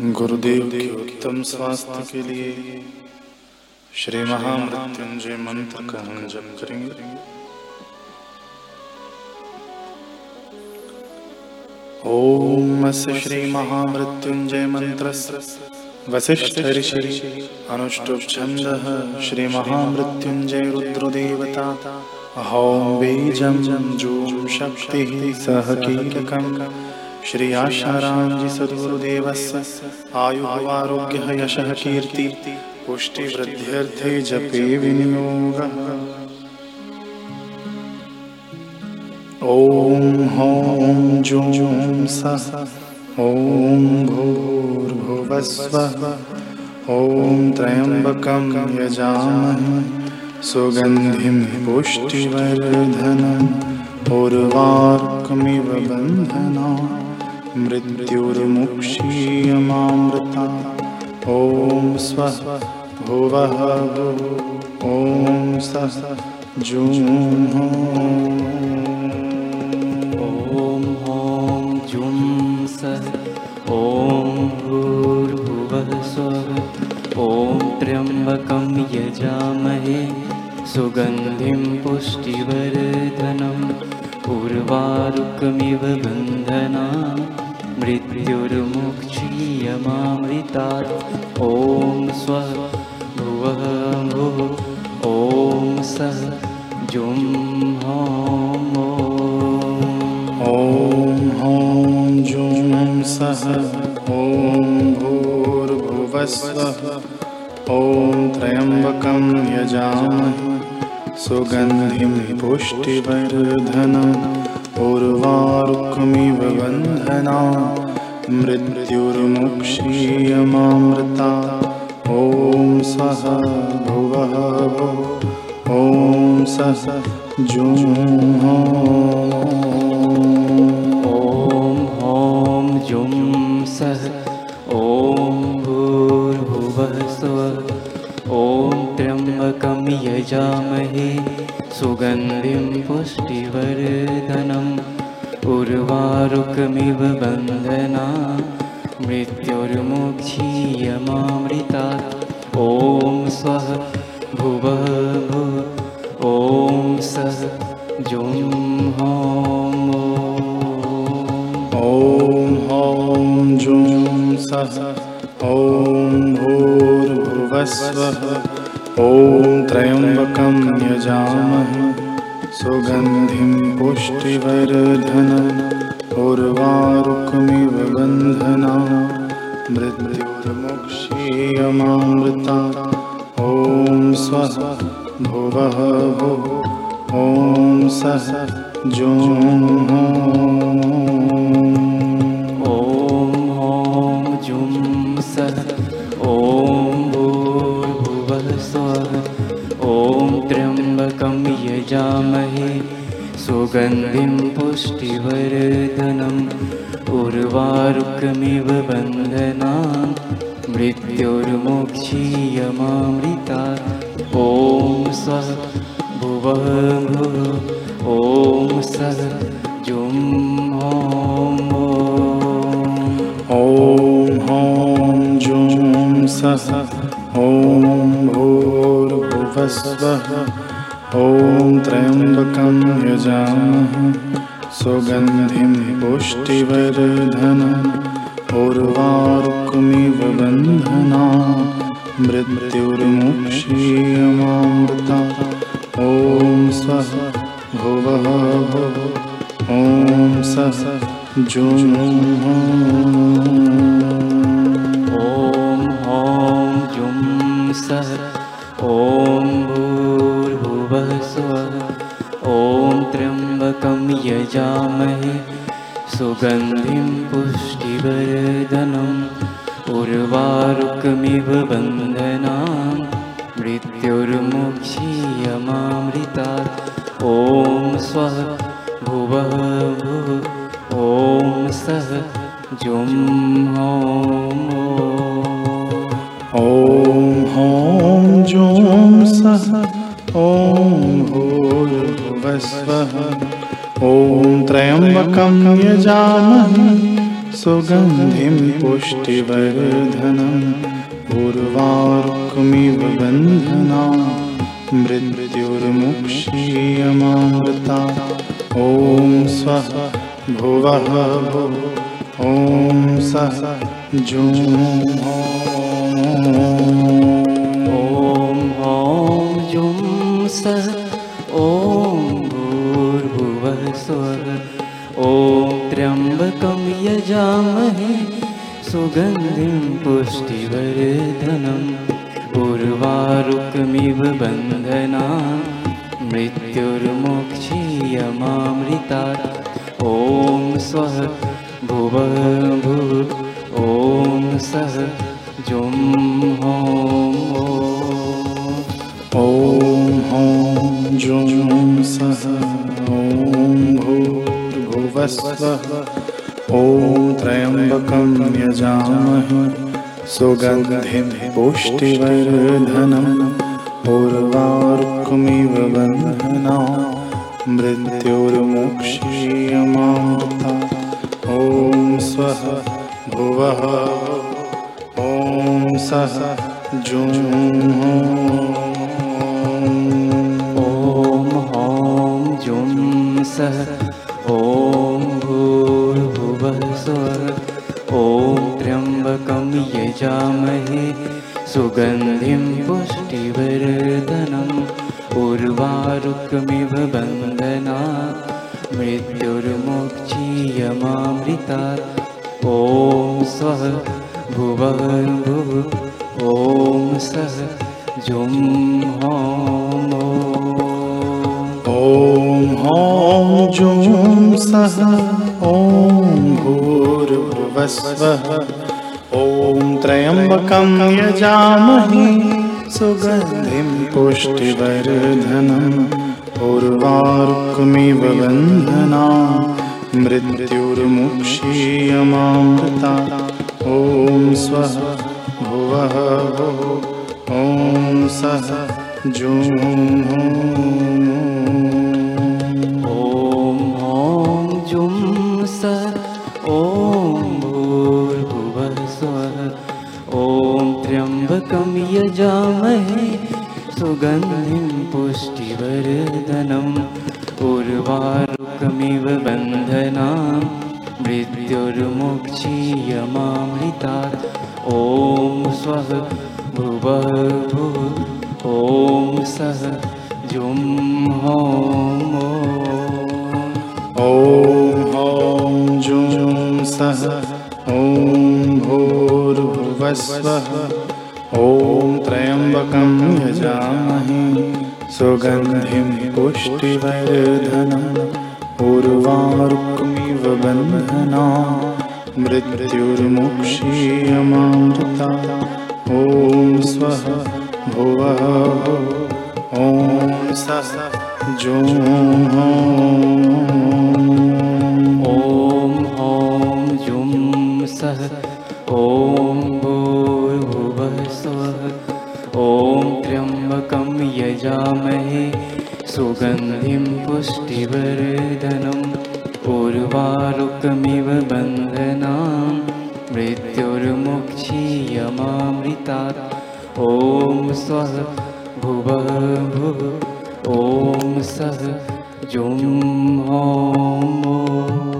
गुरुदेव के उत्तम स्वास्थ्य के लिए श्री महामृत्युंजय मंत्र का हम जप करेंगे। ओम श्री महामृत्युंजय मंत्र वशिष्ठ ऋषि अनुष्टुप छंद श्री महामृत्युंजय रुद्रदेवता। हौम बीजम जूम शक्ति सह कीलकम श्री आशाराम जी सद्गुरुदेवस्य आयुः यशः कीर्ति पुष्टिवृद्ध्यर्थे जपे विनियोगः। ॐ हौं जूं सः, ॐ भूर्भुवस्वः, ॐ त्र्यम्बकं यजामहे, सुगन्धिं पुष्टिवर्धनम्, उर्वार्कमिव बन्धना मृत्युर्मुक्षीयमामृता ॐ स्वः भुवः ॐ सः जूः ॐ ॐ जुं सः ॐ भूर्भुवः स्वः ॐ त्र्यम्बकं यजामहे। सुगन्धिं पुष्टिवर्धनम् उर्वारुकमिव बन्धना मृत्युर्मुक्षीयमामृतात् ॐ स्वः भुवः भुः ॐ सः जुं हौं। ॐ जूं सः ॐ भूर्भुवस्वः सुगन्धिं पुष्टिवर्धनम् उर्वारुकमिव बन्धना मृत्युर्मुक्षीयमामृता। ॐ सः भुवः ॐ सः जूः सुगन्धिं पुष्टिवर्धनम् उर्वारुकमिव बन्धना मृत्युर्मुक्षीयमामृतात् ॐ स्वः भुवः भुव ॐ सः जुं हौं ॐ हौं जूं सः ॐ भूर्भुवस्वः ॐ त्र्यम्बकं यजामहे सुगन्धिं पुष्टिवर्धनम् उर्वारुकमिव बन्धना मृत्युर्मुक्षीयमामृता। ॐ स्वः भुवः भुः ॐ सः जूः त्र्यम्बकं यजामहे सुगन्धिं पुष्टिवर्धनम् उर्वारुकमिव बन्धना मृत्युर्मुक्षीयमामृता ॐ स्वः भुवः भुः ॐ सः जुं भूर्भुवस्वः ॐ त्र्यम्बकं यजामहे सुगन्धिं पुष्टिवर्धनम् उर्वारुकमिव बन्धना मृत्युर्मुक्षीयमामृता। ॐ स्वः भुवः भुः ॐ सः जूः यजामहे। सुगन्धिं पुष्टिवर्धनम् उर्वारुकमिव बन्धना मृत्युर्मुक्षीयमामृतात् ॐ स्वः भुवः भुः। ॐ सः जुं हौं ॐ हौं जूं सः। ॐ भूर्भुवस्वः सुगन्धिं पुष्टिवर्धनम् उर्वारुकमिव बन्धना मृत्युर्मुक्षीयमामृता। ॐ स्वः भुवः भुव ॐ सः जूं ॐ जुं सः ॐ यजामहे सुगन्धिं पुष्टिवर्धनम्। उर्वारुकमिव बन्धना मृत्युर्मोक्षीयमामृतात्। ॐ स्वः भुवः भुव ॐ सः जुं हों ॐ ॐ जुं सः ॐ भूर्भुवस्वः ॐ त्र्यम्बकं यजामहे। सुगन्धिं पुष्टिवर्धनम्। उर्वारुकमिव बन्धना मृत्युर्मुक्षीयमामृता ॐ स्वः भुवः। ॐ सः जुं ॐ त्र्यम्बकं यजामहे सुगन्धिं पुष्टिवर्धनम् उर्वारुकमिव बन्धना मृत्युर्मोक्षीयमामृतात् ॐ स्वः भुवः भुव ॐ सः जुं हौं ॐ हौं जुं सः ॐ भूर्भुवस्वः ॐ त्र्यम्बकं यजामहे सुगन्धिं पुष्टिवर्धनम् उर्वारुकमिव बन्धना मृत्युर्मुक्षीयमामृता। ॐ स्वः भुवः भुव ॐ सः जुं यजामहे सुगन्धिं पुष्टिवर्धनम् उर्वारुकमिव बन्धना मृत्युर्मुक्षीयमामृतात् ॐ स्वः भुवः भुव ॐ सः जुं हौं ॐ जुं सः। ॐ भूर्भुवस्वः सुगन्धिं पुष्टिवर्धनम् उर्वारुकमिव बन्धना मृत्युर्मुक्षीयमामृता। ॐ स्वः भुवः ॐ सः जुं ॐ जुं सः ॐ यजामहे सुगन्धिं पुष्टिवर्धनम् उर्वारुकमिव बन्धना मृत्युर्मुक्षीयमामृतात् ॐ स्वः भुवः भुव ॐ सः जुं हौं